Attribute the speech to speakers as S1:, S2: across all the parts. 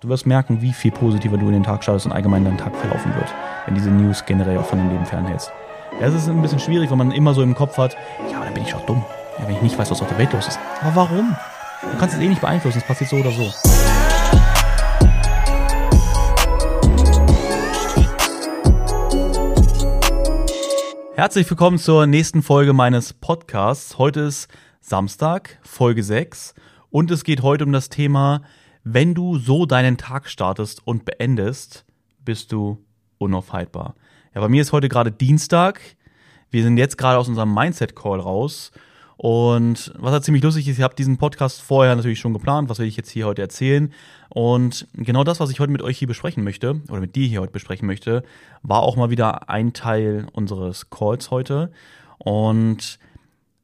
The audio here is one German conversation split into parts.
S1: Du wirst merken, wie viel positiver du in den Tag startest und allgemein dein Tag verlaufen wird, wenn diese News generell auch von deinem Leben fernhältst. Es ist ein bisschen schwierig, wenn man immer so im Kopf hat, ja, dann bin ich doch dumm. Ja, wenn ich nicht weiß, was auf der Welt los ist. Aber warum? Du kannst es eh nicht beeinflussen, es passiert so oder so. Herzlich willkommen zur nächsten Folge meines Podcasts. Heute ist Samstag, Folge 6 und es geht heute um das Thema wenn du so deinen Tag startest und beendest, bist du unaufhaltbar. Ja, bei mir ist heute gerade Dienstag. Wir sind jetzt gerade aus unserem Mindset-Call raus. Und was halt ziemlich lustig ist, ich habe diesen Podcast vorher natürlich schon geplant, was will ich jetzt hier heute erzählen. Und genau das, was ich heute mit euch hier besprechen möchte, oder mit dir hier heute besprechen möchte, war auch mal wieder ein Teil unseres Calls heute. Und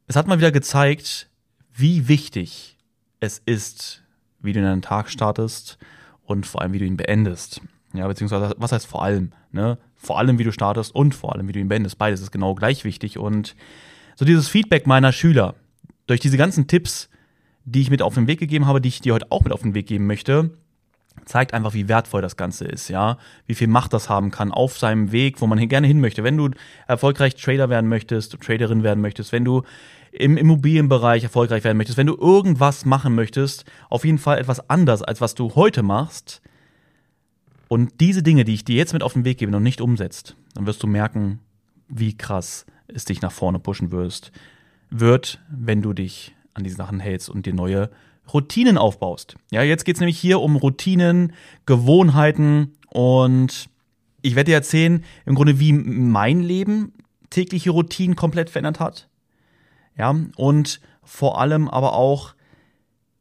S1: es hat mal wieder gezeigt, wie wichtig es ist, wie du in deinen Tag startest und vor allem, wie du ihn beendest. Ja, beziehungsweise, was heißt vor allem? Ne? Vor allem, wie du startest und vor allem, wie du ihn beendest. Beides ist genau gleich wichtig. Und so dieses Feedback meiner Schüler, durch diese ganzen Tipps, die ich mit auf den Weg gegeben habe, die ich dir heute auch mit auf den Weg geben möchte, zeigt einfach, wie wertvoll das Ganze ist, ja, wie viel Macht das haben kann auf seinem Weg, wo man gerne hin möchte. Wenn du erfolgreich Trader werden möchtest, Traderin werden möchtest, wenn du im Immobilienbereich erfolgreich werden möchtest, wenn du irgendwas machen möchtest, auf jeden Fall etwas anders, als was du heute machst, und diese Dinge, die ich dir jetzt mit auf den Weg gebe, noch nicht umsetzt, dann wirst du merken, wie krass es dich nach vorne pushen wirst, wird, wenn du dich an die Sachen hältst und dir neue Routinen aufbaust. Ja, jetzt geht es nämlich hier um Routinen, Gewohnheiten und ich werde dir erzählen, im Grunde, wie mein Leben tägliche Routinen komplett verändert hat. Ja, und vor allem aber auch,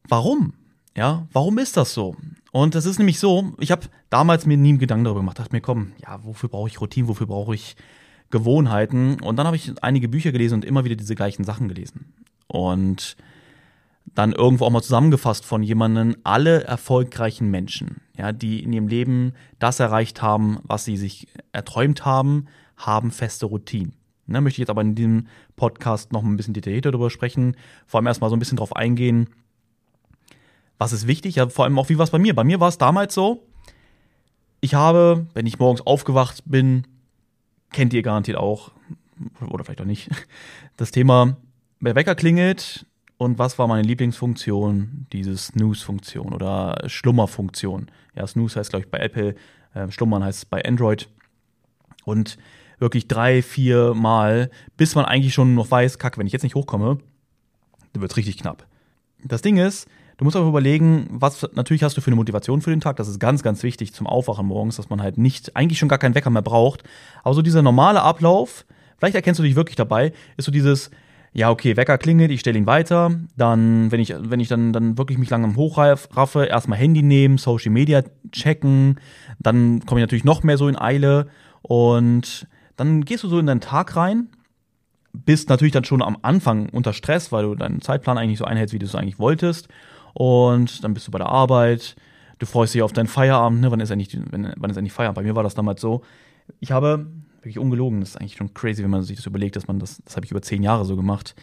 S1: warum? Ja, warum ist das so? Und das ist nämlich so, ich habe damals mir nie einen Gedanken darüber gemacht, dachte mir, komm, ja, wofür brauche ich Routinen, wofür brauche ich Gewohnheiten? Und dann habe ich einige Bücher gelesen und immer wieder diese gleichen Sachen gelesen. Und dann irgendwo auch mal zusammengefasst von jemandem, alle erfolgreichen Menschen, ja, die in ihrem Leben das erreicht haben, was sie sich erträumt haben, haben feste Routinen. Ne, möchte ich jetzt aber in diesem Podcast noch ein bisschen detaillierter darüber sprechen. Vor allem erstmal so ein bisschen drauf eingehen, was ist wichtig, ja, vor allem auch wie war es bei mir. Bei mir war es damals so, ich habe, wenn ich morgens aufgewacht bin, kennt ihr garantiert auch, oder vielleicht auch nicht, das Thema, der Wecker klingelt und was war meine Lieblingsfunktion? Diese Snooze-Funktion oder Schlummerfunktion. Ja, Snooze heißt, glaube ich, bei Apple, äh, Schlummern heißt es bei Android. Und wirklich drei, vier Mal, bis man eigentlich schon noch weiß, kacke, wenn ich jetzt nicht hochkomme, dann wird es richtig knapp. Das Ding ist, du musst auch überlegen, was natürlich hast du für eine Motivation für den Tag. Das ist ganz, ganz wichtig zum Aufwachen morgens, dass man halt nicht, eigentlich schon gar keinen Wecker mehr braucht. Aber so dieser normale Ablauf, vielleicht erkennst du dich wirklich dabei, ist so dieses, ja, okay, Wecker klingelt, ich stelle ihn weiter. Dann, wenn ich, wenn ich dann, dann wirklich mich langsam hochraffe, erstmal Handy nehmen, Social Media checken, dann komme ich natürlich noch mehr so in Eile und dann gehst du so in deinen Tag rein, bist natürlich dann schon am Anfang unter Stress, weil du deinen Zeitplan eigentlich so einhältst, wie du es eigentlich wolltest. Und dann bist du bei der Arbeit, du freust dich auf deinen Feierabend, ne? wann ist eigentlich, wann ist eigentlich Feierabend? Bei mir war das damals so. Ich habe, wirklich ungelogen, das ist eigentlich schon crazy, wenn man sich das überlegt, dass man das, das habe ich über zehn Jahre so gemacht.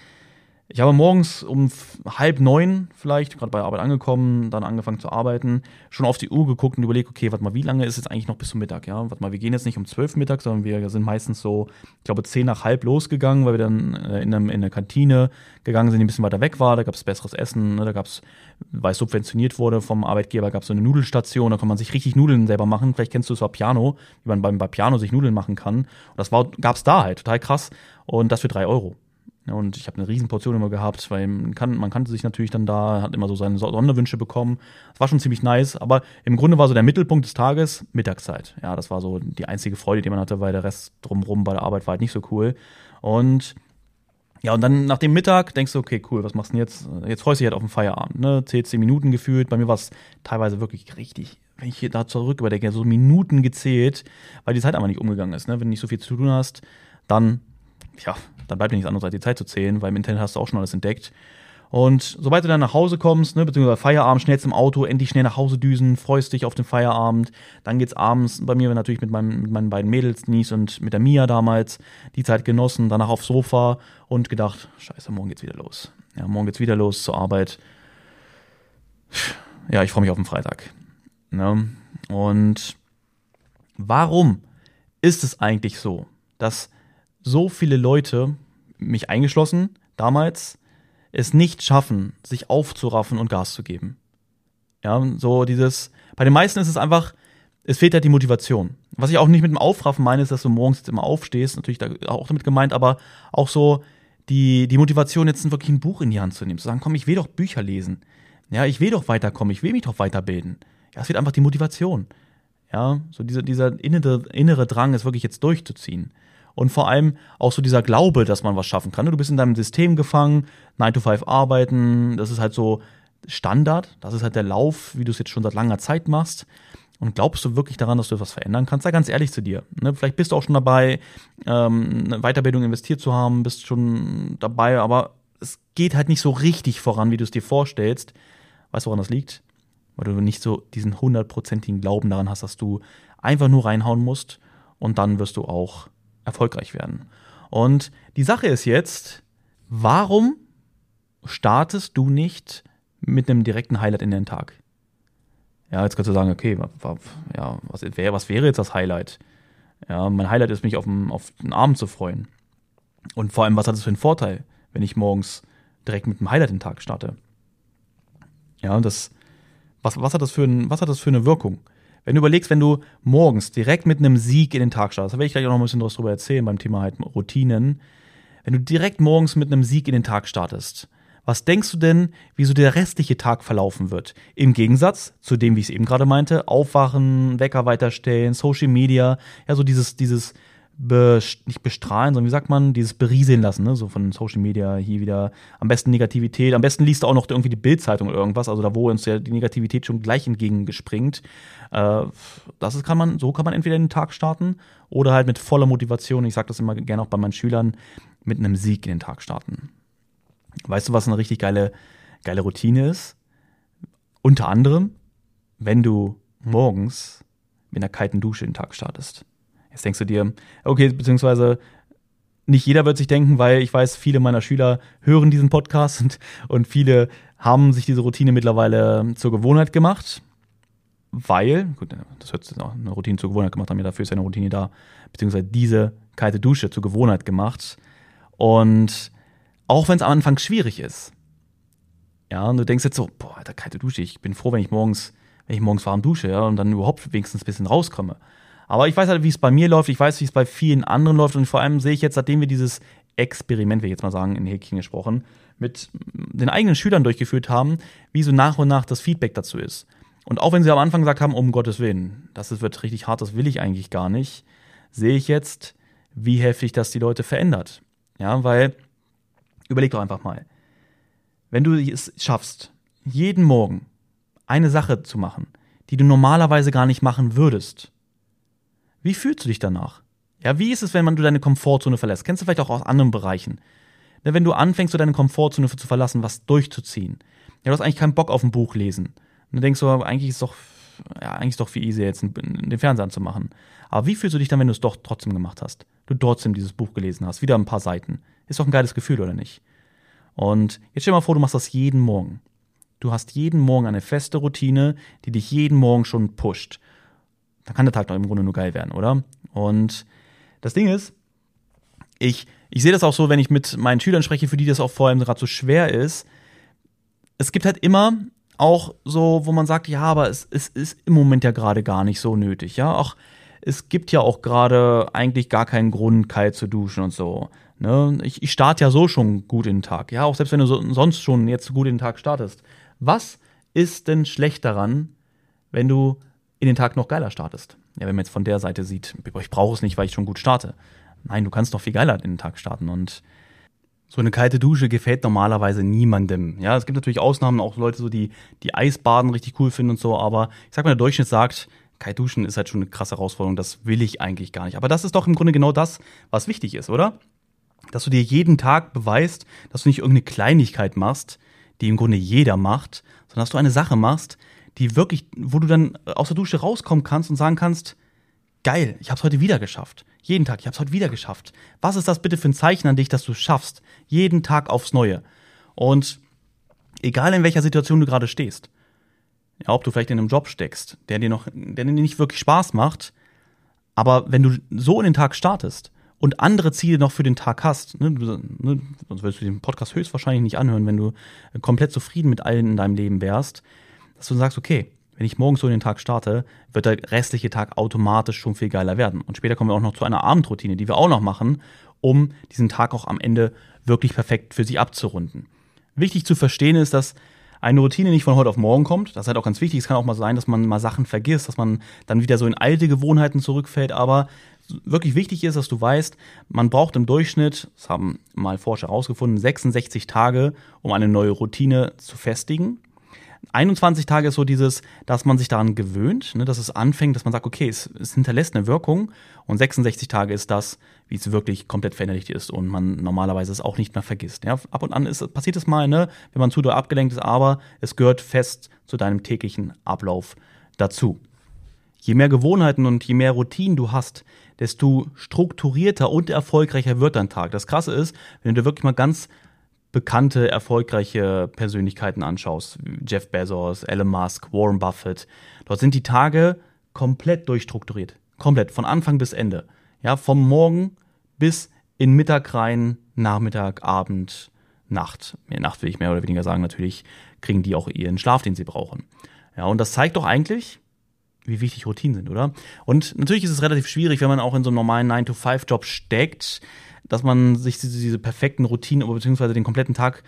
S1: Ich habe morgens um halb neun vielleicht, gerade bei der Arbeit angekommen, dann angefangen zu arbeiten, schon auf die Uhr geguckt und überlegt, okay, warte mal, wie lange ist jetzt eigentlich noch bis zum Mittag? Ja, warte mal, wir gehen jetzt nicht um zwölf Mittag, sondern wir sind meistens so, ich glaube, zehn nach halb losgegangen, weil wir dann äh, in, einem, in eine Kantine gegangen sind, die ein bisschen weiter weg war. Da gab es besseres Essen, ne? da gab es, weil es subventioniert wurde vom Arbeitgeber, gab es so eine Nudelstation, da kann man sich richtig Nudeln selber machen. Vielleicht kennst du es war Piano, wie man beim, bei Piano sich Nudeln machen kann. Und das gab es da halt, total krass. Und das für drei Euro. Und ich habe eine riesen Portion immer gehabt, weil man, kann, man kannte sich natürlich dann da, hat immer so seine Sonderwünsche bekommen. Das war schon ziemlich nice, aber im Grunde war so der Mittelpunkt des Tages Mittagszeit. Ja, das war so die einzige Freude, die man hatte, weil der Rest drumherum bei der Arbeit war halt nicht so cool. Und ja, und dann nach dem Mittag denkst du, okay, cool, was machst du denn jetzt? Jetzt freust du dich halt auf den Feierabend, ne? Zählt zehn Minuten gefühlt. Bei mir war es teilweise wirklich richtig, wenn ich hier da zurück überdenke, so Minuten gezählt, weil die Zeit einfach nicht umgegangen ist, ne? Wenn du nicht so viel zu tun hast, dann ja, dann bleibt dir nichts anderes, als die Zeit zu zählen, weil im Internet hast du auch schon alles entdeckt. Und sobald du dann nach Hause kommst, ne, beziehungsweise Feierabend, schnell zum Auto, endlich schnell nach Hause düsen, freust dich auf den Feierabend. Dann geht's abends bei mir natürlich mit, meinem, mit meinen beiden Mädels, Nies und mit der Mia damals, die Zeit genossen, danach aufs Sofa und gedacht, scheiße, morgen geht's wieder los. Ja, morgen geht's wieder los zur Arbeit. Ja, ich freue mich auf den Freitag. Ne? Und warum ist es eigentlich so, dass so viele Leute, mich eingeschlossen damals, es nicht schaffen, sich aufzuraffen und Gas zu geben? Ja, so dieses, bei den meisten ist es einfach, es fehlt halt die Motivation. Was ich auch nicht mit dem Aufraffen meine, ist, dass du morgens jetzt immer aufstehst, natürlich da auch damit gemeint, aber auch so die, die Motivation, jetzt wirklich ein Buch in die Hand zu nehmen, zu sagen, komm, ich will doch Bücher lesen. Ja, ich will doch weiterkommen, ich will mich doch weiterbilden. Ja, es wird einfach die Motivation. Ja, so dieser, dieser innere, innere Drang, es wirklich jetzt durchzuziehen. Und vor allem auch so dieser Glaube, dass man was schaffen kann. Du bist in deinem System gefangen, 9 to 5 arbeiten, das ist halt so Standard, das ist halt der Lauf, wie du es jetzt schon seit langer Zeit machst. Und glaubst du wirklich daran, dass du etwas verändern kannst? Sei ganz ehrlich zu dir. Ne? Vielleicht bist du auch schon dabei, ähm, eine Weiterbildung investiert zu haben, bist schon dabei, aber es geht halt nicht so richtig voran, wie du es dir vorstellst. Weißt du, woran das liegt? Weil du nicht so diesen hundertprozentigen Glauben daran hast, dass du einfach nur reinhauen musst und dann wirst du auch erfolgreich werden. Und die Sache ist jetzt, warum startest du nicht mit einem direkten Highlight in den Tag? Ja, jetzt kannst du sagen, okay, ja, was, was wäre jetzt das Highlight? Ja, mein Highlight ist, mich auf den, auf den Abend zu freuen. Und vor allem, was hat es für einen Vorteil, wenn ich morgens direkt mit einem Highlight den Tag starte? Ja, das, was, was, hat das für ein, was hat das für eine Wirkung? Wenn du überlegst, wenn du morgens direkt mit einem Sieg in den Tag startest, da werde ich gleich auch noch ein bisschen drüber erzählen beim Thema halt Routinen. Wenn du direkt morgens mit einem Sieg in den Tag startest, was denkst du denn, wie so der restliche Tag verlaufen wird? Im Gegensatz zu dem, wie ich es eben gerade meinte, aufwachen, Wecker weiterstellen, Social Media, ja, so dieses, dieses Be nicht bestrahlen, sondern wie sagt man, dieses berieseln lassen, ne? so von Social Media hier wieder am besten Negativität, am besten liest du auch noch irgendwie die Bildzeitung oder irgendwas, also da wo uns ja die Negativität schon gleich entgegengespringt. Äh, das ist, kann man, so kann man entweder den Tag starten oder halt mit voller Motivation, ich sage das immer gerne auch bei meinen Schülern, mit einem Sieg in den Tag starten. Weißt du, was eine richtig geile, geile Routine ist? Unter anderem, wenn du morgens mit einer kalten Dusche den Tag startest. Jetzt denkst du dir, okay, beziehungsweise nicht jeder wird sich denken, weil ich weiß, viele meiner Schüler hören diesen Podcast und, und viele haben sich diese Routine mittlerweile zur Gewohnheit gemacht, weil, gut, das hört sich auch eine Routine zur Gewohnheit gemacht haben, ja, dafür ist ja eine Routine da, beziehungsweise diese kalte Dusche zur Gewohnheit gemacht. Und auch wenn es am Anfang schwierig ist. Ja, und du denkst jetzt so, boah, Alter, kalte Dusche, ich bin froh, wenn ich morgens, wenn ich morgens warm dusche, ja, und dann überhaupt wenigstens ein bisschen rauskomme. Aber ich weiß halt, wie es bei mir läuft, ich weiß, wie es bei vielen anderen läuft und vor allem sehe ich jetzt, seitdem wir dieses Experiment, will ich jetzt mal sagen, in Häkchen gesprochen, mit den eigenen Schülern durchgeführt haben, wie so nach und nach das Feedback dazu ist. Und auch wenn sie am Anfang gesagt haben, um Gottes Willen, das wird richtig hart, das will ich eigentlich gar nicht, sehe ich jetzt, wie heftig das die Leute verändert. Ja, weil Überleg doch einfach mal. Wenn du es schaffst, jeden Morgen eine Sache zu machen, die du normalerweise gar nicht machen würdest, wie fühlst du dich danach? Ja, wie ist es, wenn man du deine Komfortzone verlässt? Kennst du vielleicht auch aus anderen Bereichen? Ne, wenn du anfängst, so deine Komfortzone zu verlassen, was durchzuziehen. Ja, du hast eigentlich keinen Bock auf ein Buch lesen. Und du denkst so, eigentlich ist doch, ja, eigentlich ist doch viel easier, jetzt den Fernseher anzumachen. Aber wie fühlst du dich dann, wenn du es doch trotzdem gemacht hast? Du trotzdem dieses Buch gelesen hast, wieder ein paar Seiten. Ist doch ein geiles Gefühl, oder nicht? Und jetzt stell dir mal vor, du machst das jeden Morgen. Du hast jeden Morgen eine feste Routine, die dich jeden Morgen schon pusht. Dann kann der Tag doch im Grunde nur geil werden, oder? Und das Ding ist, ich, ich sehe das auch so, wenn ich mit meinen Schülern spreche, für die das auch vor allem gerade so schwer ist. Es gibt halt immer auch so, wo man sagt, ja, aber es, es ist im Moment ja gerade gar nicht so nötig, ja. Auch es gibt ja auch gerade eigentlich gar keinen Grund, kalt zu duschen und so. Ne? Ich, ich starte ja so schon gut in den Tag. Ja, auch selbst wenn du so, sonst schon jetzt gut in den Tag startest. Was ist denn schlecht daran, wenn du in den Tag noch geiler startest? Ja, wenn man jetzt von der Seite sieht, ich brauche es nicht, weil ich schon gut starte. Nein, du kannst noch viel geiler in den Tag starten und so eine kalte Dusche gefällt normalerweise niemandem. Ja, es gibt natürlich Ausnahmen, auch Leute, so die, die Eisbaden richtig cool finden und so, aber ich sag mal, der Durchschnitt sagt, kalt duschen ist halt schon eine krasse Herausforderung, das will ich eigentlich gar nicht. Aber das ist doch im Grunde genau das, was wichtig ist, oder? Dass du dir jeden Tag beweist, dass du nicht irgendeine Kleinigkeit machst, die im Grunde jeder macht, sondern dass du eine Sache machst, die wirklich, wo du dann aus der Dusche rauskommen kannst und sagen kannst, geil, ich hab's heute wieder geschafft. Jeden Tag, ich hab's heute wieder geschafft. Was ist das bitte für ein Zeichen an dich, dass du schaffst? Jeden Tag aufs Neue. Und egal in welcher Situation du gerade stehst, Ja, ob du vielleicht in einem Job steckst, der dir noch, der dir nicht wirklich Spaß macht, aber wenn du so in den Tag startest und andere Ziele noch für den Tag hast, ne, ne, sonst würdest du den Podcast höchstwahrscheinlich nicht anhören, wenn du komplett zufrieden mit allen in deinem Leben wärst, dass du sagst, okay, wenn ich morgens so in den Tag starte, wird der restliche Tag automatisch schon viel geiler werden. Und später kommen wir auch noch zu einer Abendroutine, die wir auch noch machen, um diesen Tag auch am Ende wirklich perfekt für sich abzurunden. Wichtig zu verstehen ist, dass eine Routine nicht von heute auf morgen kommt. Das ist halt auch ganz wichtig. Es kann auch mal sein, dass man mal Sachen vergisst, dass man dann wieder so in alte Gewohnheiten zurückfällt. Aber wirklich wichtig ist, dass du weißt, man braucht im Durchschnitt, das haben mal Forscher herausgefunden, 66 Tage, um eine neue Routine zu festigen. 21 Tage ist so dieses, dass man sich daran gewöhnt, ne, dass es anfängt, dass man sagt, okay, es, es hinterlässt eine Wirkung. Und 66 Tage ist das, wie es wirklich komplett verinnerlicht ist und man normalerweise es auch nicht mehr vergisst. Ja, ab und an ist, passiert es mal, ne, wenn man zu doll abgelenkt ist, aber es gehört fest zu deinem täglichen Ablauf dazu. Je mehr Gewohnheiten und je mehr Routinen du hast, desto strukturierter und erfolgreicher wird dein Tag. Das Krasse ist, wenn du wirklich mal ganz bekannte, erfolgreiche Persönlichkeiten anschaust, Jeff Bezos, Elon Musk, Warren Buffett, dort sind die Tage komplett durchstrukturiert. Komplett, von Anfang bis Ende. Ja, vom Morgen bis in Mittag rein, Nachmittag, Abend, Nacht. Nacht will ich mehr oder weniger sagen, natürlich kriegen die auch ihren Schlaf, den sie brauchen. Ja, und das zeigt doch eigentlich, wie wichtig Routinen sind, oder? Und natürlich ist es relativ schwierig, wenn man auch in so einem normalen 9-to-5-Job steckt, dass man sich diese, diese perfekten Routinen, beziehungsweise den kompletten Tag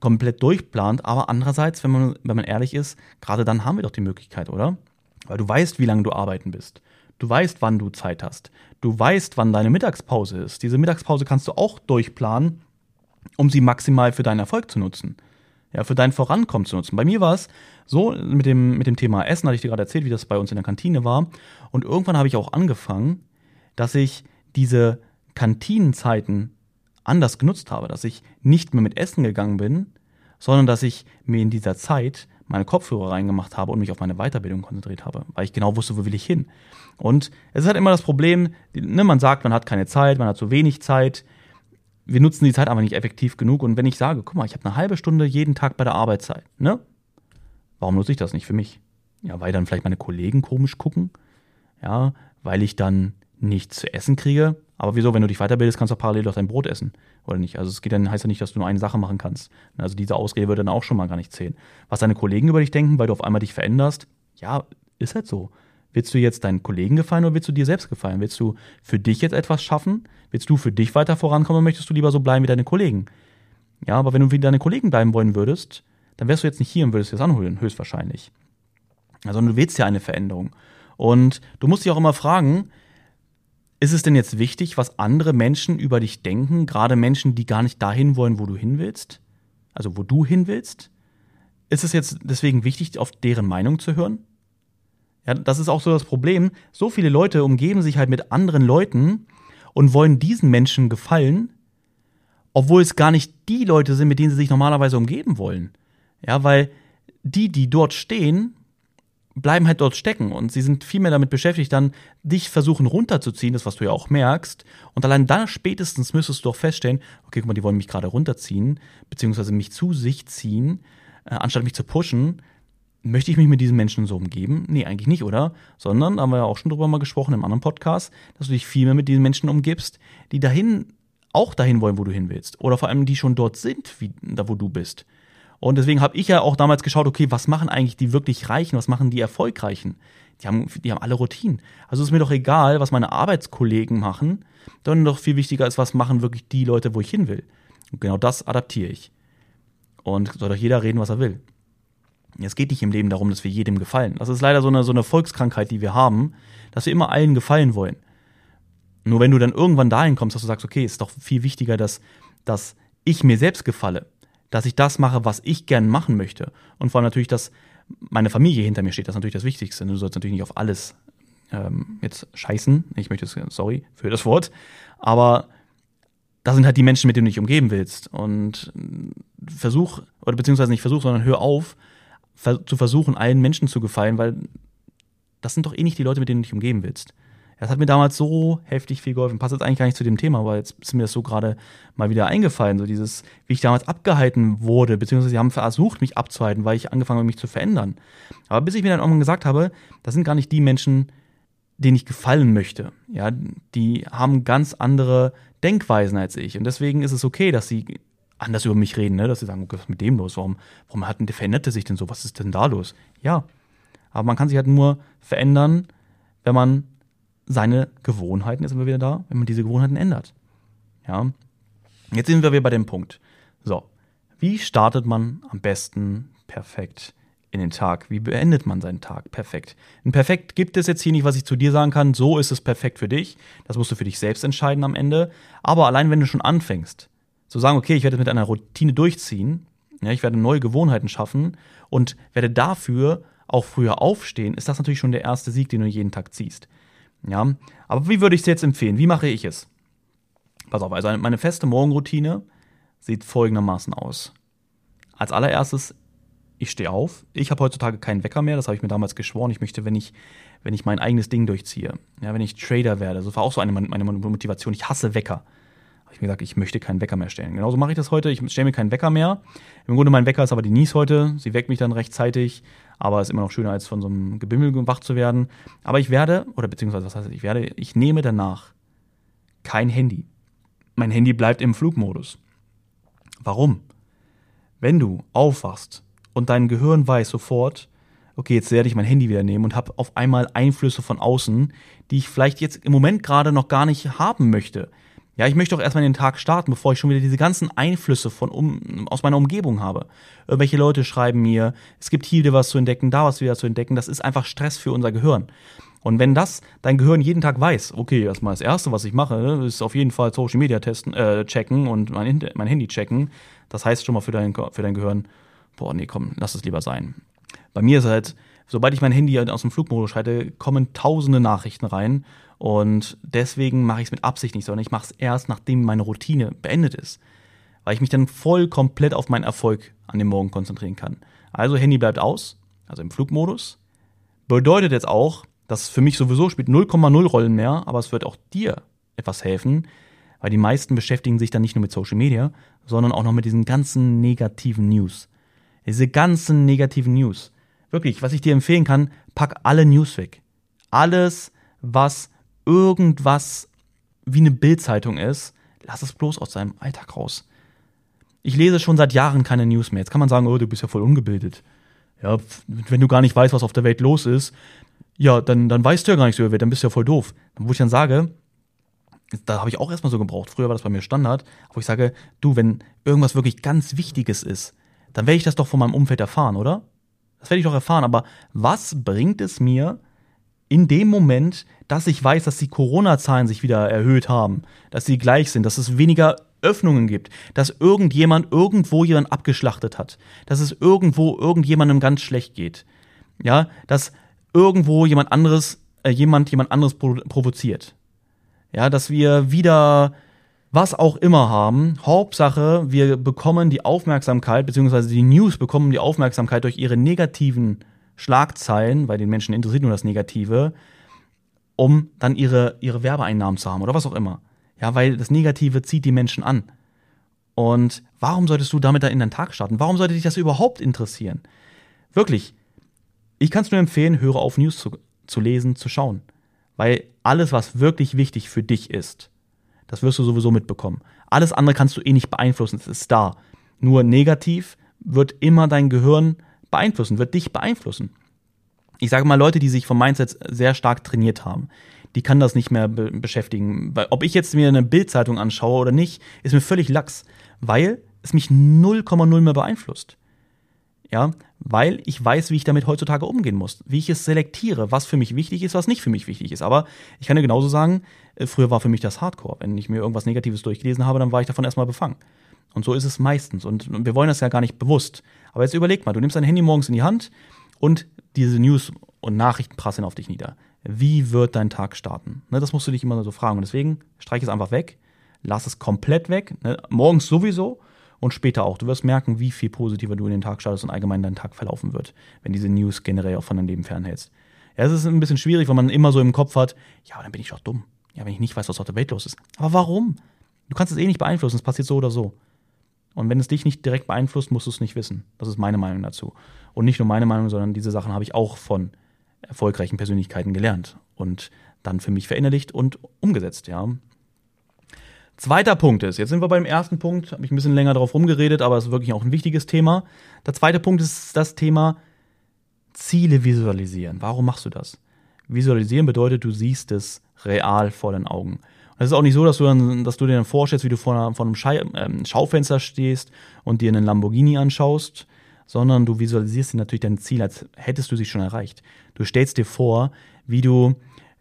S1: komplett durchplant. Aber andererseits, wenn man, wenn man ehrlich ist, gerade dann haben wir doch die Möglichkeit, oder? Weil du weißt, wie lange du arbeiten bist. Du weißt, wann du Zeit hast. Du weißt, wann deine Mittagspause ist. Diese Mittagspause kannst du auch durchplanen, um sie maximal für deinen Erfolg zu nutzen. Ja, für dein Vorankommen zu nutzen. Bei mir war es so, mit dem, mit dem Thema Essen, hatte ich dir gerade erzählt, wie das bei uns in der Kantine war. Und irgendwann habe ich auch angefangen, dass ich diese Kantinenzeiten anders genutzt habe, dass ich nicht mehr mit Essen gegangen bin, sondern dass ich mir in dieser Zeit meine Kopfhörer reingemacht habe und mich auf meine Weiterbildung konzentriert habe, weil ich genau wusste, wo will ich hin. Und es ist halt immer das Problem, ne, man sagt, man hat keine Zeit, man hat zu wenig Zeit. Wir nutzen die Zeit aber nicht effektiv genug. Und wenn ich sage, guck mal, ich habe eine halbe Stunde jeden Tag bei der Arbeitszeit, ne? Warum nutze ich das nicht für mich? Ja, weil dann vielleicht meine Kollegen komisch gucken. Ja, weil ich dann nichts zu essen kriege. Aber wieso, wenn du dich weiterbildest, kannst du auch parallel doch dein Brot essen, oder nicht? Also es geht dann, heißt ja nicht, dass du nur eine Sache machen kannst. Also diese Ausrede würde dann auch schon mal gar nicht zählen. Was deine Kollegen über dich denken, weil du auf einmal dich veränderst, ja, ist halt so. Willst du jetzt deinen Kollegen gefallen oder willst du dir selbst gefallen? Willst du für dich jetzt etwas schaffen? Willst du für dich weiter vorankommen oder möchtest du lieber so bleiben wie deine Kollegen? Ja, aber wenn du wie deine Kollegen bleiben wollen würdest, dann wärst du jetzt nicht hier und würdest dir das anholen, höchstwahrscheinlich. Also du willst ja eine Veränderung. Und du musst dich auch immer fragen, ist es denn jetzt wichtig, was andere Menschen über dich denken, gerade Menschen, die gar nicht dahin wollen, wo du hin willst? Also wo du hin willst? Ist es jetzt deswegen wichtig, auf deren Meinung zu hören? Ja, das ist auch so das Problem. So viele Leute umgeben sich halt mit anderen Leuten und wollen diesen Menschen gefallen, obwohl es gar nicht die Leute sind, mit denen sie sich normalerweise umgeben wollen. Ja, weil die, die dort stehen, bleiben halt dort stecken und sie sind viel mehr damit beschäftigt, dann dich versuchen runterzuziehen, das was du ja auch merkst. Und allein da spätestens müsstest du doch feststellen, okay, guck mal, die wollen mich gerade runterziehen, beziehungsweise mich zu sich ziehen, äh, anstatt mich zu pushen. Möchte ich mich mit diesen Menschen so umgeben? Nee, eigentlich nicht, oder? Sondern, haben wir ja auch schon drüber mal gesprochen im anderen Podcast, dass du dich viel mehr mit diesen Menschen umgibst, die dahin, auch dahin wollen, wo du hin willst. Oder vor allem, die schon dort sind, wie, da wo du bist. Und deswegen habe ich ja auch damals geschaut, okay, was machen eigentlich die wirklich Reichen, was machen die Erfolgreichen? Die haben, die haben alle Routinen. Also ist mir doch egal, was meine Arbeitskollegen machen, sondern doch viel wichtiger ist, was machen wirklich die Leute, wo ich hin will. Und genau das adaptiere ich. Und soll doch jeder reden, was er will. Es geht nicht im Leben darum, dass wir jedem gefallen. Das ist leider so eine, so eine Volkskrankheit, die wir haben, dass wir immer allen gefallen wollen. Nur wenn du dann irgendwann dahin kommst, dass du sagst, okay, ist doch viel wichtiger, dass, dass ich mir selbst gefalle dass ich das mache, was ich gern machen möchte. Und vor allem natürlich, dass meine Familie hinter mir steht. Das ist natürlich das Wichtigste. Du sollst natürlich nicht auf alles ähm, jetzt scheißen. Ich möchte, sorry für das Wort. Aber das sind halt die Menschen, mit denen du dich umgeben willst. Und versuch, oder beziehungsweise nicht versuch, sondern hör auf, zu versuchen, allen Menschen zu gefallen, weil das sind doch eh nicht die Leute, mit denen du dich umgeben willst. Das hat mir damals so heftig viel geholfen. Passt jetzt eigentlich gar nicht zu dem Thema, aber jetzt ist mir das so gerade mal wieder eingefallen. So dieses, wie ich damals abgehalten wurde, beziehungsweise sie haben versucht, mich abzuhalten, weil ich angefangen habe, mich zu verändern. Aber bis ich mir dann irgendwann gesagt habe, das sind gar nicht die Menschen, denen ich gefallen möchte. Ja, die haben ganz andere Denkweisen als ich. Und deswegen ist es okay, dass sie anders über mich reden, ne? dass sie sagen, was ist mit dem los? Warum, warum hat denn, verändert er sich denn so? Was ist denn da los? Ja, aber man kann sich halt nur verändern, wenn man seine Gewohnheiten, jetzt sind wir wieder da, wenn man diese Gewohnheiten ändert. Ja. Jetzt sind wir wieder bei dem Punkt. So, wie startet man am besten perfekt in den Tag? Wie beendet man seinen Tag perfekt? Ein Perfekt gibt es jetzt hier nicht, was ich zu dir sagen kann. So ist es perfekt für dich. Das musst du für dich selbst entscheiden am Ende. Aber allein wenn du schon anfängst, zu sagen, okay, ich werde mit einer Routine durchziehen, ja, ich werde neue Gewohnheiten schaffen und werde dafür auch früher aufstehen, ist das natürlich schon der erste Sieg, den du jeden Tag ziehst. Ja, aber wie würde ich es jetzt empfehlen? Wie mache ich es? Pass auf, also meine feste Morgenroutine sieht folgendermaßen aus. Als allererstes, ich stehe auf. Ich habe heutzutage keinen Wecker mehr, das habe ich mir damals geschworen. Ich möchte, wenn ich, wenn ich mein eigenes Ding durchziehe, ja, wenn ich Trader werde, so war auch so eine meine Motivation. Ich hasse Wecker. Habe ich mir gesagt, ich möchte keinen Wecker mehr stellen. Genauso mache ich das heute. Ich stelle mir keinen Wecker mehr. Im Grunde mein Wecker ist aber die Nies heute. Sie weckt mich dann rechtzeitig aber ist immer noch schöner, als von so einem Gebimmel wach zu werden. Aber ich werde, oder beziehungsweise was heißt ich werde, ich nehme danach kein Handy. Mein Handy bleibt im Flugmodus. Warum? Wenn du aufwachst und dein Gehirn weiß sofort, okay, jetzt werde ich mein Handy wieder nehmen und habe auf einmal Einflüsse von außen, die ich vielleicht jetzt im Moment gerade noch gar nicht haben möchte. Ja, ich möchte doch erstmal den Tag starten, bevor ich schon wieder diese ganzen Einflüsse von um, aus meiner Umgebung habe. Irgendwelche Leute schreiben mir, es gibt hier was zu entdecken, da was wieder zu entdecken. Das ist einfach Stress für unser Gehirn. Und wenn das dein Gehirn jeden Tag weiß, okay, erstmal das erste, was ich mache, ist auf jeden Fall Social Media testen, äh, checken und mein, mein Handy checken. Das heißt schon mal für dein, für dein Gehirn, boah, nee, komm, lass es lieber sein. Bei mir ist halt, sobald ich mein Handy aus dem Flugmodus schalte, kommen tausende Nachrichten rein und deswegen mache ich es mit Absicht nicht, sondern ich mache es erst, nachdem meine Routine beendet ist. Weil ich mich dann voll komplett auf meinen Erfolg an dem Morgen konzentrieren kann. Also Handy bleibt aus, also im Flugmodus. Bedeutet jetzt auch, dass für mich sowieso spielt 0,0 Rollen mehr, aber es wird auch dir etwas helfen, weil die meisten beschäftigen sich dann nicht nur mit Social Media, sondern auch noch mit diesen ganzen negativen News. Diese ganzen negativen News. Wirklich, was ich dir empfehlen kann, pack alle News weg. Alles, was irgendwas wie eine Bildzeitung ist, lass es bloß aus seinem Alltag raus. Ich lese schon seit Jahren keine News mehr. Jetzt kann man sagen, oh, du bist ja voll ungebildet. Ja, wenn du gar nicht weißt, was auf der Welt los ist, ja, dann, dann weißt du ja gar nichts über Welt, dann bist du ja voll doof. Wo ich dann sage, da habe ich auch erstmal so gebraucht. Früher war das bei mir Standard, wo ich sage, du, wenn irgendwas wirklich ganz Wichtiges ist, dann werde ich das doch von meinem Umfeld erfahren, oder? Das werde ich doch erfahren. Aber was bringt es mir, in dem Moment, dass ich weiß, dass die Corona-Zahlen sich wieder erhöht haben, dass sie gleich sind, dass es weniger Öffnungen gibt, dass irgendjemand irgendwo jemand abgeschlachtet hat, dass es irgendwo irgendjemandem ganz schlecht geht, ja, dass irgendwo jemand anderes, äh, jemand jemand anderes provoziert, ja, dass wir wieder was auch immer haben. Hauptsache, wir bekommen die Aufmerksamkeit, beziehungsweise die News bekommen die Aufmerksamkeit durch ihre negativen Schlagzeilen, weil den Menschen interessiert nur das Negative, um dann ihre, ihre Werbeeinnahmen zu haben oder was auch immer. Ja, weil das Negative zieht die Menschen an. Und warum solltest du damit dann in deinen Tag starten? Warum sollte dich das überhaupt interessieren? Wirklich, ich kann es nur empfehlen, höre auf News zu, zu lesen, zu schauen. Weil alles, was wirklich wichtig für dich ist, das wirst du sowieso mitbekommen. Alles andere kannst du eh nicht beeinflussen, es ist da. Nur negativ wird immer dein Gehirn beeinflussen, wird dich beeinflussen. Ich sage mal, Leute, die sich vom Mindset sehr stark trainiert haben, die kann das nicht mehr be beschäftigen. Weil, ob ich jetzt mir eine Bildzeitung anschaue oder nicht, ist mir völlig lax, weil es mich 0,0 mehr beeinflusst. Ja, weil ich weiß, wie ich damit heutzutage umgehen muss, wie ich es selektiere, was für mich wichtig ist, was nicht für mich wichtig ist. Aber ich kann dir genauso sagen, äh, früher war für mich das Hardcore. Wenn ich mir irgendwas Negatives durchgelesen habe, dann war ich davon erstmal befangen. Und so ist es meistens. Und wir wollen das ja gar nicht bewusst. Aber jetzt überleg mal, du nimmst dein Handy morgens in die Hand und diese News und Nachrichten prasseln auf dich nieder. Wie wird dein Tag starten? Ne, das musst du dich immer so fragen. Und deswegen streich es einfach weg, lass es komplett weg. Ne, morgens sowieso und später auch. Du wirst merken, wie viel positiver du in den Tag startest und allgemein dein Tag verlaufen wird, wenn diese News generell auch von deinem Leben fernhältst. Ja, es ist ein bisschen schwierig, weil man immer so im Kopf hat, ja, aber dann bin ich doch dumm. Ja, wenn ich nicht weiß, was auf der Welt los ist. Aber warum? Du kannst es eh nicht beeinflussen, es passiert so oder so. Und wenn es dich nicht direkt beeinflusst, musst du es nicht wissen. Das ist meine Meinung dazu. Und nicht nur meine Meinung, sondern diese Sachen habe ich auch von erfolgreichen Persönlichkeiten gelernt und dann für mich verinnerlicht und umgesetzt, ja. Zweiter Punkt ist, jetzt sind wir beim ersten Punkt, habe ich ein bisschen länger darauf rumgeredet, aber es ist wirklich auch ein wichtiges Thema. Der zweite Punkt ist das Thema Ziele visualisieren. Warum machst du das? Visualisieren bedeutet, du siehst es real vor den Augen. Es ist auch nicht so, dass du, dann, dass du dir dann vorstellst, wie du vor, einer, vor einem Schei äh, Schaufenster stehst und dir einen Lamborghini anschaust, sondern du visualisierst dir natürlich dein Ziel, als hättest du sie schon erreicht. Du stellst dir vor, wie du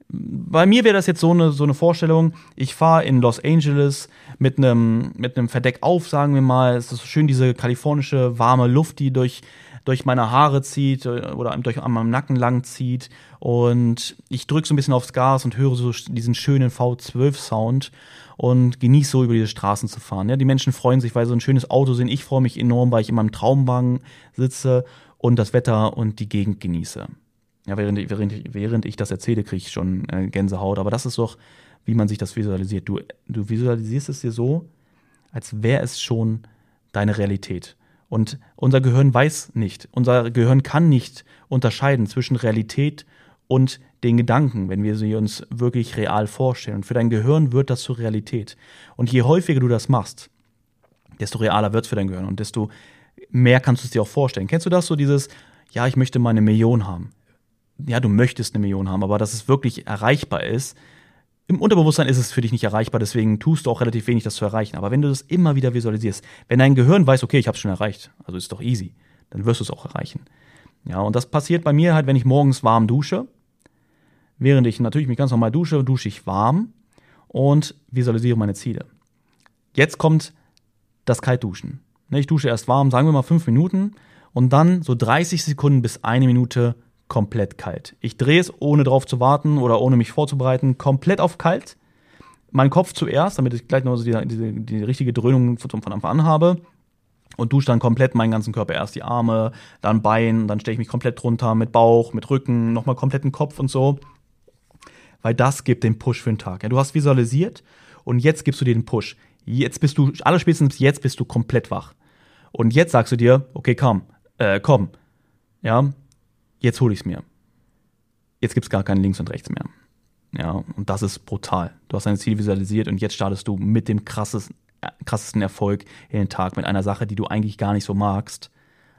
S1: bei mir wäre das jetzt so eine, so eine Vorstellung, ich fahre in Los Angeles mit einem mit einem Verdeck auf, sagen wir mal. Es ist schön diese kalifornische warme Luft, die durch, durch meine Haare zieht äh, oder durch an meinem Nacken lang zieht. Und ich drücke so ein bisschen aufs Gas und höre so diesen schönen V12-Sound und genieße so über diese Straßen zu fahren. Ja, die Menschen freuen sich, weil sie so ein schönes Auto sehen. Ich freue mich enorm, weil ich in meinem Traumwagen sitze und das Wetter und die Gegend genieße. Ja, während, während, während ich das erzähle, kriege ich schon äh, Gänsehaut. Aber das ist doch, wie man sich das visualisiert. Du, du visualisierst es dir so, als wäre es schon deine Realität. Und unser Gehirn weiß nicht, unser Gehirn kann nicht unterscheiden zwischen Realität und den Gedanken, wenn wir sie uns wirklich real vorstellen. Und für dein Gehirn wird das zur Realität. Und je häufiger du das machst, desto realer wird es für dein Gehirn und desto mehr kannst du es dir auch vorstellen. Kennst du das so, dieses, ja, ich möchte mal eine Million haben ja, du möchtest eine Million haben, aber dass es wirklich erreichbar ist, im Unterbewusstsein ist es für dich nicht erreichbar, deswegen tust du auch relativ wenig, das zu erreichen. Aber wenn du das immer wieder visualisierst, wenn dein Gehirn weiß, okay, ich habe es schon erreicht, also ist doch easy, dann wirst du es auch erreichen. Ja, und das passiert bei mir halt, wenn ich morgens warm dusche. Während ich natürlich mich ganz normal dusche, dusche ich warm und visualisiere meine Ziele. Jetzt kommt das Kaltduschen. Ne, ich dusche erst warm, sagen wir mal fünf Minuten und dann so 30 Sekunden bis eine Minute komplett kalt. Ich drehe es, ohne drauf zu warten oder ohne mich vorzubereiten, komplett auf kalt. Mein Kopf zuerst, damit ich gleich noch so die, die, die richtige Dröhnung von Anfang an habe. Und dusche dann komplett meinen ganzen Körper. Erst die Arme, dann Bein, dann stelle ich mich komplett drunter mit Bauch, mit Rücken, nochmal kompletten Kopf und so. Weil das gibt den Push für den Tag. Ja, du hast visualisiert und jetzt gibst du dir den Push. Jetzt bist du, aller spätestens jetzt bist du komplett wach. Und jetzt sagst du dir, okay, komm, äh, komm. Ja, jetzt hole ich es mir. Jetzt gibt es gar kein Links und Rechts mehr. Ja, und das ist brutal. Du hast dein Ziel visualisiert und jetzt startest du mit dem krassesten, äh, krassesten Erfolg in den Tag, mit einer Sache, die du eigentlich gar nicht so magst,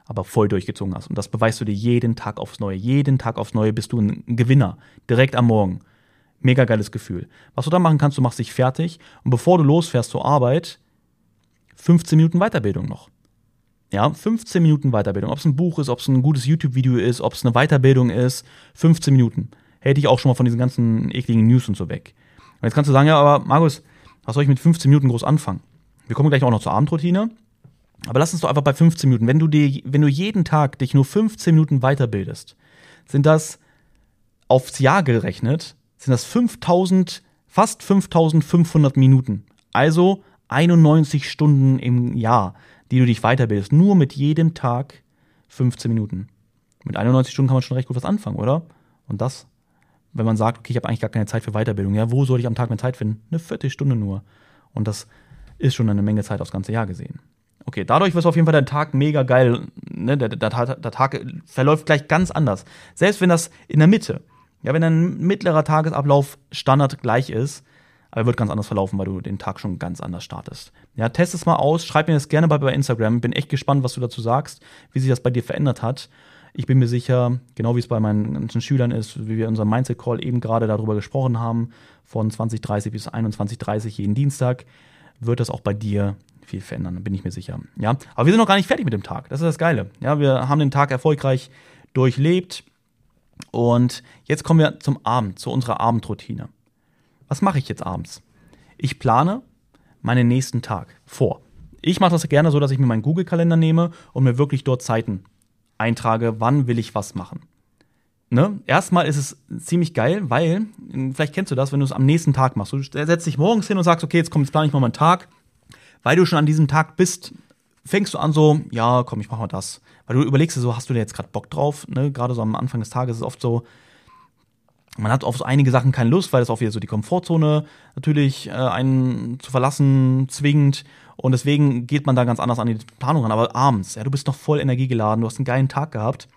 S1: aber voll durchgezogen hast. Und das beweist du dir jeden Tag aufs Neue. Jeden Tag aufs Neue bist du ein Gewinner. Direkt am Morgen. Mega geiles Gefühl. Was du dann machen kannst, du machst dich fertig und bevor du losfährst zur Arbeit, 15 Minuten Weiterbildung noch. Ja, 15 Minuten Weiterbildung. Ob es ein Buch ist, ob es ein gutes YouTube-Video ist, ob es eine Weiterbildung ist, 15 Minuten. Hätte ich auch schon mal von diesen ganzen ekligen News und so weg. Und jetzt kannst du sagen, ja, aber Markus, was soll ich mit 15 Minuten groß anfangen? Wir kommen gleich auch noch zur Abendroutine. Aber lass uns doch einfach bei 15 Minuten. Wenn du, dir, wenn du jeden Tag dich nur 15 Minuten weiterbildest, sind das aufs Jahr gerechnet, sind das 5000, fast 5500 Minuten. Also 91 Stunden im Jahr die du dich weiterbildest. Nur mit jedem Tag 15 Minuten. Mit 91 Stunden kann man schon recht gut was anfangen, oder? Und das, wenn man sagt, okay, ich habe eigentlich gar keine Zeit für Weiterbildung. Ja, wo soll ich am Tag mehr Zeit finden? Eine Viertelstunde nur. Und das ist schon eine Menge Zeit aufs ganze Jahr gesehen. Okay, dadurch wird auf jeden Fall der Tag mega geil. Ne? Der, der, der, Tag verläuft gleich ganz anders. Selbst wenn das in der Mitte, ja, wenn ein mittlerer Tagesablauf Standard gleich ist, aber wird ganz anders verlaufen, weil du den Tag schon ganz anders startest. Ja, test es mal aus, schreib mir das gerne bei, bei Instagram. Bin echt gespannt, was du dazu sagst, wie sich das bei dir verändert hat. Ich bin mir sicher, genau wie es bei meinen ganzen Schülern ist, wie wir in unserem Mindset Call eben gerade darüber gesprochen haben, von 2030 bis 2130 jeden Dienstag, wird das auch bei dir viel verändern, bin ich mir sicher. Ja, aber wir sind noch gar nicht fertig mit dem Tag. Das ist das Geile. Ja, wir haben den Tag erfolgreich durchlebt und jetzt kommen wir zum Abend, zu unserer Abendroutine was mache ich jetzt abends? Ich plane meinen nächsten Tag vor. Ich mache das gerne so, dass ich mir meinen Google-Kalender nehme und mir wirklich dort Zeiten eintrage, wann will ich was machen. Ne? Erstmal ist es ziemlich geil, weil, vielleicht kennst du das, wenn du es am nächsten Tag machst. Du setzt dich morgens hin und sagst, okay, jetzt komm, jetzt plane ich mal meinen Tag. Weil du schon an diesem Tag bist, fängst du an so, ja, komm, ich mach mal das. Weil du überlegst dir so, hast du da jetzt gerade Bock drauf? Ne? Gerade so am Anfang des Tages ist es oft so, Man hat auf einige Sachen keine Lust, weil es auch wieder so die Komfortzone natürlich äh, einen zu verlassen zwingt. Und deswegen geht man da ganz anders an die Planung ran. Aber abends, ja, du bist noch voll energiegeladen, du hast einen geilen Tag gehabt.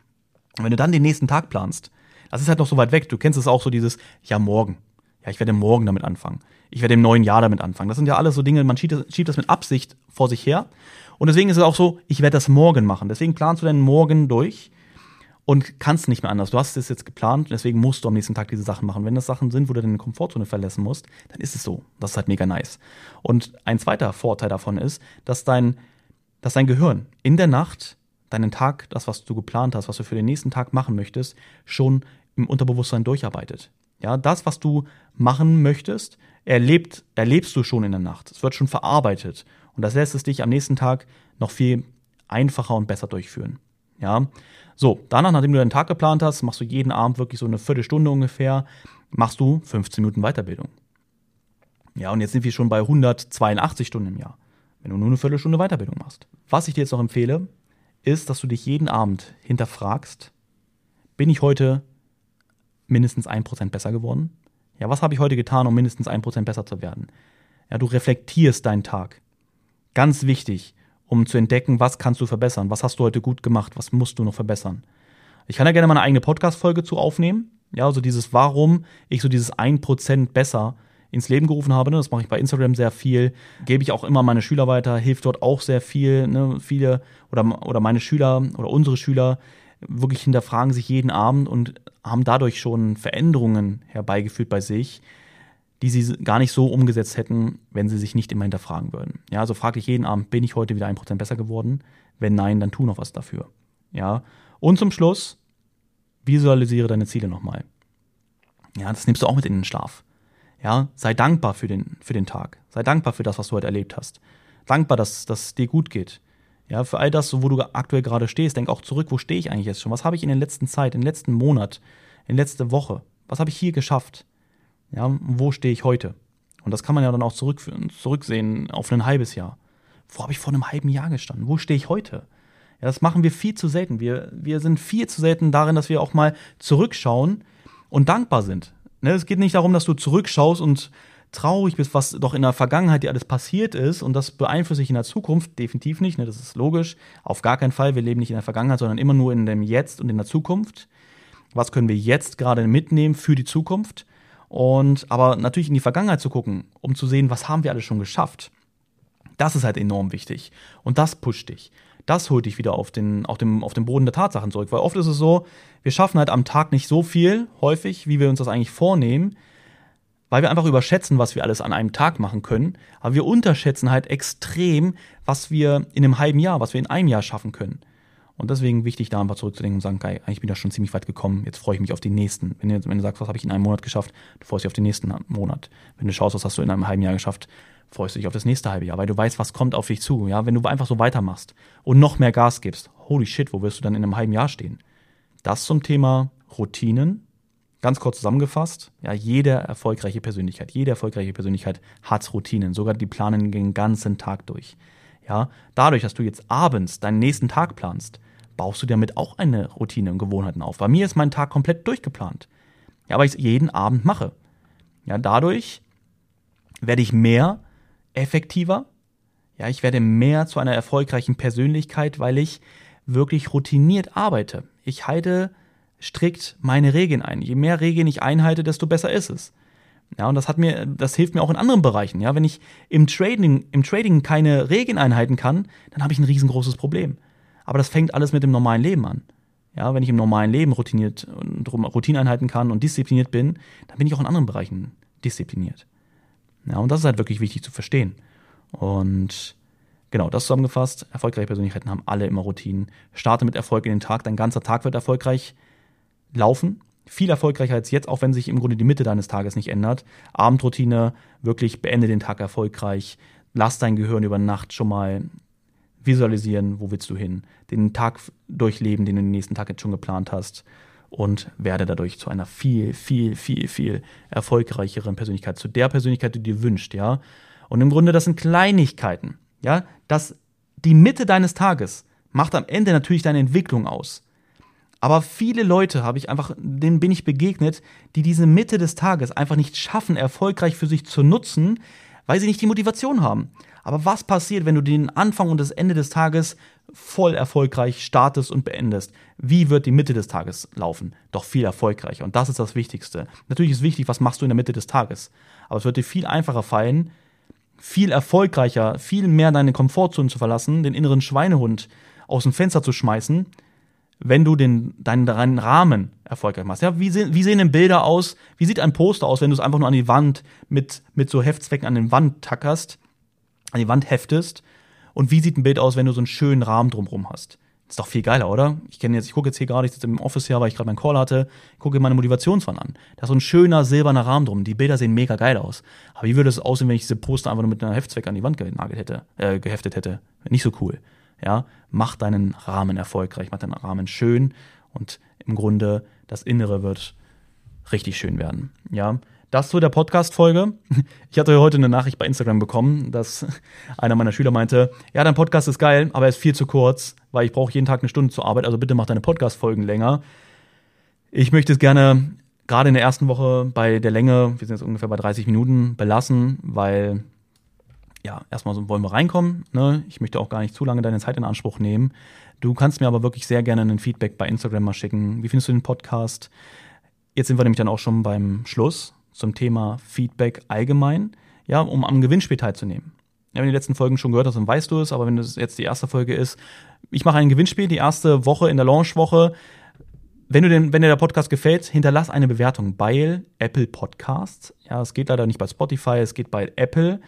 S1: Und wenn du dann den nächsten Tag planst, das ist halt noch so weit weg. Du kennst es auch so dieses, ja, morgen. Ja, ich werde morgen damit anfangen. Ich werde im neuen Jahr damit anfangen. Das sind ja alles so Dinge, man schiebt das, schiebt das mit Absicht vor sich her. Und deswegen ist es auch so, ich werde das morgen machen. Deswegen planst du deinen Morgen durch und kannst nicht mehr anders. Du hast es jetzt geplant, deswegen musst du am nächsten Tag diese Sachen machen. Wenn das Sachen sind, wo du deine Komfortzone verlassen musst, dann ist es so. Das ist halt mega nice. Und ein zweiter Vorteil davon ist, dass dein, dass dein Gehirn in der Nacht deinen Tag, das, was du geplant hast, was du für den nächsten Tag machen möchtest, schon im Unterbewusstsein durcharbeitet. Ja, das, was du machen möchtest, erlebt, erlebst du schon in der Nacht. Es wird schon verarbeitet. Und das lässt es dich am nächsten Tag noch viel einfacher und besser durchführen. Ja, so, danach, nachdem du deinen Tag geplant hast, machst du jeden Abend wirklich so eine Viertelstunde ungefähr, machst du 15 Minuten Weiterbildung. Ja, und jetzt sind wir schon bei 182 Stunden im Jahr, wenn du nur eine Viertelstunde Weiterbildung machst. Was ich dir jetzt noch empfehle, ist, dass du dich jeden Abend hinterfragst, bin ich heute mindestens ein Prozent besser geworden? Ja, was habe ich heute getan, um mindestens ein Prozent besser zu werden? Ja, du reflektierst deinen Tag. Ganz wichtig um zu entdecken, was kannst du verbessern, was hast du heute gut gemacht, was musst du noch verbessern. Ich kann da gerne mal eine eigene Podcast-Folge zu aufnehmen. Ja, also dieses, warum ich so dieses 1% besser ins Leben gerufen habe. Ne? Das mache ich bei Instagram sehr viel. Gebe ich auch immer meine Schüler weiter, hilft dort auch sehr viel. Ne? Viele oder, oder meine Schüler oder unsere Schüler wirklich hinterfragen sich jeden Abend und haben dadurch schon Veränderungen herbeigeführt bei sich, die sie gar nicht so umgesetzt hätten, wenn sie sich nicht immer hinterfragen würden. Ja, also frage ich jeden Abend, bin ich heute wieder ein Prozent besser geworden? Wenn nein, dann tu noch was dafür. Ja. Und zum Schluss, visualisiere deine Ziele nochmal. Ja, das nimmst du auch mit in den Schlaf. Ja, sei dankbar für den, für den Tag. Sei dankbar für das, was du heute erlebt hast. Dankbar, dass es dir gut geht. Ja, für all das, wo du aktuell gerade stehst, denk auch zurück, wo stehe ich eigentlich jetzt schon? Was habe ich in der letzten Zeit, in der letzten Monat, in der letzten Woche, was habe ich hier geschafft? Ja, wo stehe ich heute? Und das kann man ja dann auch zurückführen, zurücksehen auf ein halbes Jahr. Wo habe ich vor einem halben Jahr gestanden? Wo stehe ich heute? Ja, das machen wir viel zu selten. Wir, wir sind viel zu selten darin, dass wir auch mal zurückschauen und dankbar sind. Ne, es geht nicht darum, dass du zurückschaust und traurig bist, was doch in der Vergangenheit dir alles passiert ist und das beeinflusst dich in der Zukunft. Definitiv nicht, ne, das ist logisch. Auf gar keinen Fall. Wir leben nicht in der Vergangenheit, sondern immer nur in dem Jetzt und in der Zukunft. Was können wir jetzt gerade mitnehmen für die Zukunft? Und aber natürlich in die Vergangenheit zu gucken, um zu sehen, was haben wir alles schon geschafft. Das ist halt enorm wichtig. Und das pusht dich. Das holt dich wieder auf den, auf, dem, auf den Boden der Tatsachen zurück. Weil oft ist es so, wir schaffen halt am Tag nicht so viel, häufig, wie wir uns das eigentlich vornehmen, weil wir einfach überschätzen, was wir alles an einem Tag machen können. Aber wir unterschätzen halt extrem, was wir in einem halben Jahr, was wir in einem Jahr schaffen können. Und deswegen wichtig, da einfach zurückzudenken und sagen, geil, eigentlich bin ich da schon ziemlich weit gekommen, jetzt freue ich mich auf den nächsten. Wenn du, wenn du sagst, was habe ich in einem Monat geschafft, du freust dich auf den nächsten Monat. Wenn du schaust, was hast du in einem halben Jahr geschafft, freust du dich auf das nächste halbe Jahr, weil du weißt, was kommt auf dich zu. Ja, wenn du einfach so weitermachst und noch mehr Gas gibst, holy shit, wo wirst du dann in einem halben Jahr stehen? Das zum Thema Routinen. Ganz kurz zusammengefasst, ja, jede erfolgreiche Persönlichkeit, jede erfolgreiche Persönlichkeit hat Routinen. Sogar die planen den ganzen Tag durch. Ja, dadurch, dass du jetzt abends deinen nächsten Tag planst, baust du damit auch eine Routine und Gewohnheiten auf. Bei mir ist mein Tag komplett durchgeplant. Ja, weil ich es jeden Abend mache. Ja, dadurch werde ich mehr effektiver. Ja, ich werde mehr zu einer erfolgreichen Persönlichkeit, weil ich wirklich routiniert arbeite. Ich halte strikt meine Regeln ein. Je mehr Regeln ich einhalte, desto besser ist es. Ja, und das hat mir, das hilft mir auch in anderen Bereichen. Ja, wenn ich im Trading, im Trading keine Regeln einhalten kann, dann habe ich ein riesengroßes Problem. Aber das fängt alles mit dem normalen Leben an. Ja, wenn ich im normalen Leben routiniert und Routine einhalten kann und diszipliniert bin, dann bin ich auch in anderen Bereichen diszipliniert. Ja, und das ist halt wirklich wichtig zu verstehen. Und genau, das zusammengefasst, erfolgreiche Persönlichkeiten haben alle immer Routinen. Starte mit Erfolg in den Tag, dein ganzer Tag wird erfolgreich laufen. Viel erfolgreicher als jetzt, auch wenn sich im Grunde die Mitte deines Tages nicht ändert. Abendroutine, wirklich beende den Tag erfolgreich. Lass dein Gehirn über Nacht schon mal visualisieren, wo willst du hin, den Tag durchleben, den du den nächsten Tag jetzt schon geplant hast und werde dadurch zu einer viel, viel, viel, viel erfolgreicheren Persönlichkeit, zu der Persönlichkeit, die du dir wünschst, ja. Und im Grunde, das sind Kleinigkeiten, ja. Das, die Mitte deines Tages macht am Ende natürlich deine Entwicklung aus. Aber viele Leute habe ich einfach, denen bin ich begegnet, die diese Mitte des Tages einfach nicht schaffen, erfolgreich für sich zu nutzen, weil sie nicht die Motivation haben. Aber was passiert, wenn du den Anfang und das Ende des Tages voll erfolgreich startest und beendest? Wie wird die Mitte des Tages laufen? Doch viel erfolgreicher. Und das ist das Wichtigste. Natürlich ist wichtig, was machst du in der Mitte des Tages. Aber es wird dir viel einfacher fallen, viel erfolgreicher, viel mehr deine Komfortzone zu verlassen, den inneren Schweinehund aus dem Fenster zu schmeißen, wenn du den, deinen, deinen Rahmen erfolgreich machst. Ja, wie, sehen, wie sehen denn Bilder aus? Wie sieht ein Poster aus, wenn du es einfach nur an die Wand mit, mit so Heftzwecken an den Wand tackerst, an die Wand heftest? Und wie sieht ein Bild aus, wenn du so einen schönen Rahmen drumherum hast? Das ist doch viel geiler, oder? Ich kenne jetzt, ich gucke jetzt hier gerade, ich sitze im Office hier, weil ich gerade meinen Call hatte, gucke meine Motivationswand an. Da ist so ein schöner silberner Rahmen drum. Die Bilder sehen mega geil aus. Aber wie würde es aussehen, wenn ich diese Poster einfach nur mit einer Heftzweck an die Wand genagelt hätte, äh, geheftet hätte? Nicht so cool. Ja, mach deinen Rahmen erfolgreich, mach deinen Rahmen schön und im Grunde das Innere wird richtig schön werden. Ja, das zu der Podcast-Folge. Ich hatte heute eine Nachricht bei Instagram bekommen, dass einer meiner Schüler meinte, ja, dein Podcast ist geil, aber er ist viel zu kurz, weil ich brauche jeden Tag eine Stunde zur Arbeit, also bitte mach deine Podcast-Folgen länger. Ich möchte es gerne gerade in der ersten Woche bei der Länge, wir sind jetzt ungefähr bei 30 Minuten, belassen, weil ja, erstmal so wollen wir reinkommen. Ne? Ich möchte auch gar nicht zu lange deine Zeit in Anspruch nehmen. Du kannst mir aber wirklich sehr gerne ein Feedback bei Instagram mal schicken. Wie findest du den Podcast? Jetzt sind wir nämlich dann auch schon beim Schluss zum Thema Feedback allgemein, ja, um am Gewinnspiel teilzunehmen. Ja, wenn du die letzten Folgen schon gehört hast, dann weißt du es, aber wenn das jetzt die erste Folge ist, ich mache ein Gewinnspiel, die erste Woche in der Launchwoche. Wenn, du den, wenn dir der Podcast gefällt, hinterlass eine Bewertung bei Apple Podcasts. Ja, es geht leider nicht bei Spotify, es geht bei Apple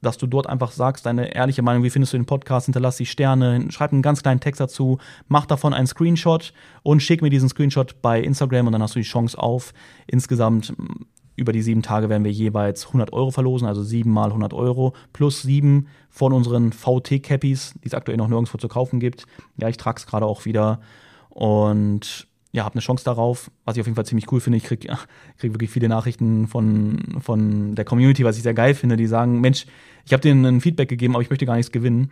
S1: dass du dort einfach sagst, deine ehrliche Meinung, wie findest du den Podcast, hinterlass die Sterne, schreib einen ganz kleinen Text dazu, mach davon einen Screenshot und schick mir diesen Screenshot bei Instagram und dann hast du die Chance auf. Insgesamt über die sieben Tage werden wir jeweils 100 Euro verlosen, also sieben mal 100 Euro plus sieben von unseren VT-Cappies, die es aktuell noch nirgendwo zu kaufen gibt. Ja, ich trage es gerade auch wieder und ja, habe eine Chance darauf, was ich auf jeden Fall ziemlich cool finde. Ich kriege krieg wirklich viele Nachrichten von, von der Community, was ich sehr geil finde, die sagen, Mensch, ich habe denen ein Feedback gegeben, aber ich möchte gar nichts gewinnen,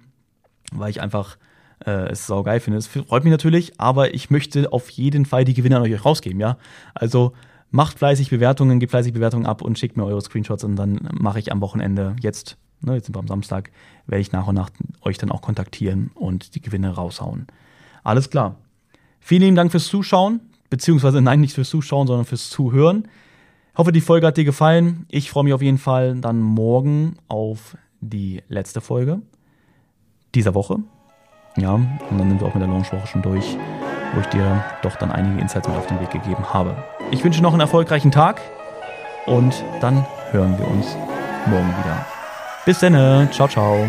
S1: weil ich einfach äh, es sau geil finde. Es freut mich natürlich, aber ich möchte auf jeden Fall die Gewinne an euch rausgeben, ja. Also macht fleißig Bewertungen, gebt fleißig Bewertungen ab und schickt mir eure Screenshots und dann mache ich am Wochenende jetzt, ne, jetzt sind wir am Samstag, werde ich nach und nach euch dann auch kontaktieren und die Gewinne raushauen. Alles klar. Vielen lieben Dank fürs Zuschauen, beziehungsweise nein, nicht fürs Zuschauen, sondern fürs Zuhören. Ich hoffe, die Folge hat dir gefallen. Ich freue mich auf jeden Fall dann morgen auf die letzte Folge dieser Woche. Ja, und dann sind wir auch mit der Launchwoche schon durch, wo ich dir doch dann einige Insights mit auf den Weg gegeben habe. Ich wünsche noch einen erfolgreichen Tag und dann hören wir uns morgen wieder. Bis dann, ciao, ciao.